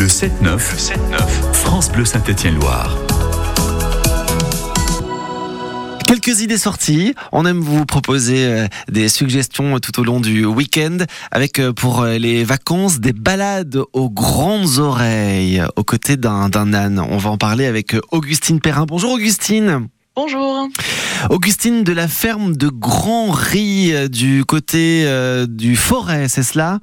Le 7-9, 7-9, France Bleu Saint-Étienne-Loire. Quelques idées sorties. On aime vous proposer euh, des suggestions tout au long du week-end avec euh, pour euh, les vacances des balades aux grandes oreilles aux côtés d'un d'un âne. On va en parler avec Augustine Perrin. Bonjour Augustine. Bonjour. Augustine de la ferme de Grand Riz du côté euh, du forêt, c'est cela?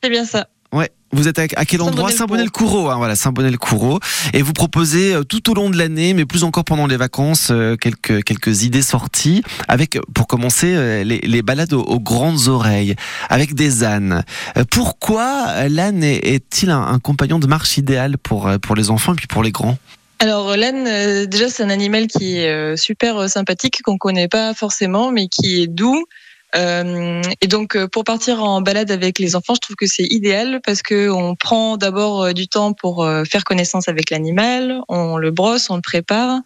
C'est bien ça. Ouais. Vous êtes à, à quel endroit? Saint-Bonnet-le-Coureau. Saint-Bonnet-le-Coureau, hein, voilà, Saint-Bonnet-le-Coureau. Et vous proposez euh, tout au long de l'année, mais plus encore pendant les vacances, euh, quelques, quelques idées sorties, avec, pour commencer, euh, les, les balades aux, aux grandes oreilles, avec des ânes. Euh, Pourquoi l'âne est- est-il un, un compagnon de marche idéal pour, pour les enfants et puis pour les grands? Alors l'âne, déjà c'est un animal qui est super sympathique, qu'on connaît pas forcément, mais qui est doux. Euh, et donc euh, pour partir en balade avec les enfants, je trouve que c'est idéal parce que on prend d'abord euh, du temps pour faire connaissance avec l'animal, on le brosse, on le prépare.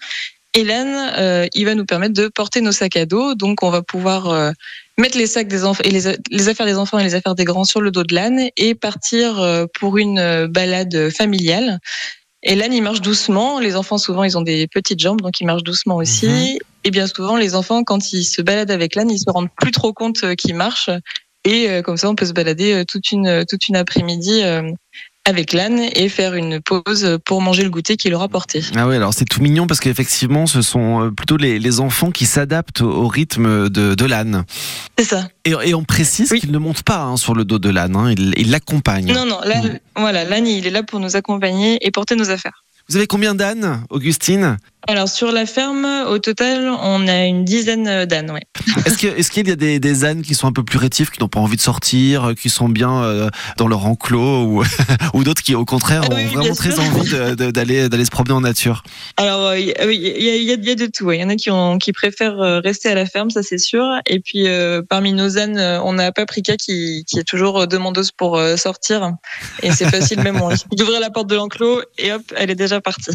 Et l'âne, euh, il va nous permettre de porter nos sacs à dos, donc on va pouvoir mettre les sacs des enfants et les, affaires des enfants et les affaires des grands sur le dos de l'âne et partir pour une balade familiale. Et l'âne, il marche doucement. Les enfants, souvent, ils ont des petites jambes, donc ils marchent doucement aussi. Mhm. Et bien souvent, les enfants, quand ils se baladent avec l'âne, ils se rendent plus trop compte euh, qu'ils marchent. Et euh, comme ça, on peut se balader euh, toute une toute une après-midi avec l'âne et faire une pause pour manger le goûter qu'il aura porté. Ah oui, alors c'est tout mignon parce qu'effectivement, ce sont euh, plutôt les, les enfants qui s'adaptent au, rythme de, de l'âne. C'est ça. Et, et on précise Oui. qu'il ne monte pas hein, sur le dos de l'âne, hein, il l'accompagne. Non, non. Là, Mhm. voilà, l'âne, il est là pour nous accompagner et porter nos affaires. Vous avez combien d'ânes, Augustine? Alors sur la ferme, au total, on a une dizaine d'ânes. Ouais. Est-ce qu'il y a des, des ânes qui sont un peu plus rétifs, qui n'ont pas envie de sortir, euh, qui sont bien euh, dans leur enclos, ou, ou d'autres qui, au contraire, Ah ont oui, vraiment très sûr. envie d'aller d'aller se promener en nature? Alors, euh, oui, il y, a, y y de tout. ouais. Il y en a qui, ont, qui préfèrent rester à la ferme, ça c'est sûr. Et puis, euh, parmi nos ânes, on a Paprika qui, qui est toujours demandeuse pour sortir. Et c'est facile, même on il ouvrir la porte de l'enclos et hop, elle est déjà partie.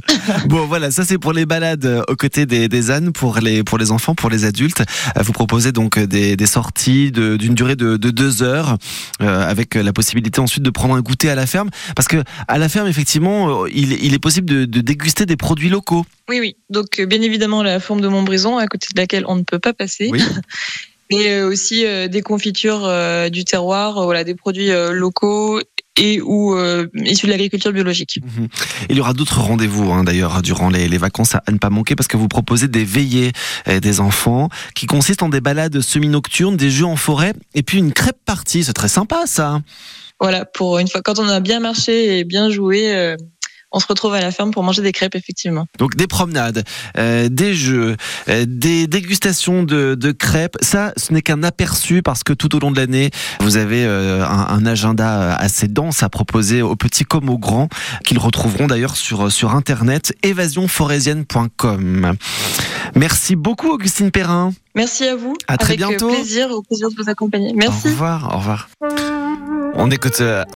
Bon, voilà, ça c'est pour les balades euh, aux côtés des, des ânes, pour les, pour les enfants, pour les adultes. Euh, Vous proposez donc euh, des, des sorties de- d'une durée de, de deux heures, euh, avec la possibilité ensuite de prendre un goûter à la ferme. Parce que à la ferme, effectivement, il, il est possible de, de déguster des produits locaux. Oui, oui. Donc, bien évidemment, la forme de Montbrison, à côté de laquelle on ne peut pas passer. Oui. Mais euh, aussi euh, des confitures euh, du terroir, voilà, des produits locaux et ou euh, issus de l'agriculture biologique. Mhm. Il y aura d'autres rendez-vous hein, d'ailleurs durant les, les vacances à, à ne pas manquer parce que vous proposez des veillées euh, des enfants qui consistent en des balades semi-nocturnes, des jeux en forêt et puis une crêpe partie. C'est très sympa ça. Voilà, pour une fois, quand on a bien marché et bien joué, euh, on se retrouve à la ferme pour manger des crêpes, effectivement. Donc des promenades, euh, des jeux, euh, des dégustations de, de crêpes. Ça, ce n'est qu'un aperçu parce que tout au long de l'année, vous avez euh, un, un agenda assez dense à proposer aux petits comme aux grands, qu'ils retrouveront d'ailleurs sur, sur internet évasionforésienne.com. Merci beaucoup Augustine Perrin. Merci à vous. À très Avec bientôt. plaisir, au plaisir de vous accompagner. Merci. Au revoir, au revoir. On écoute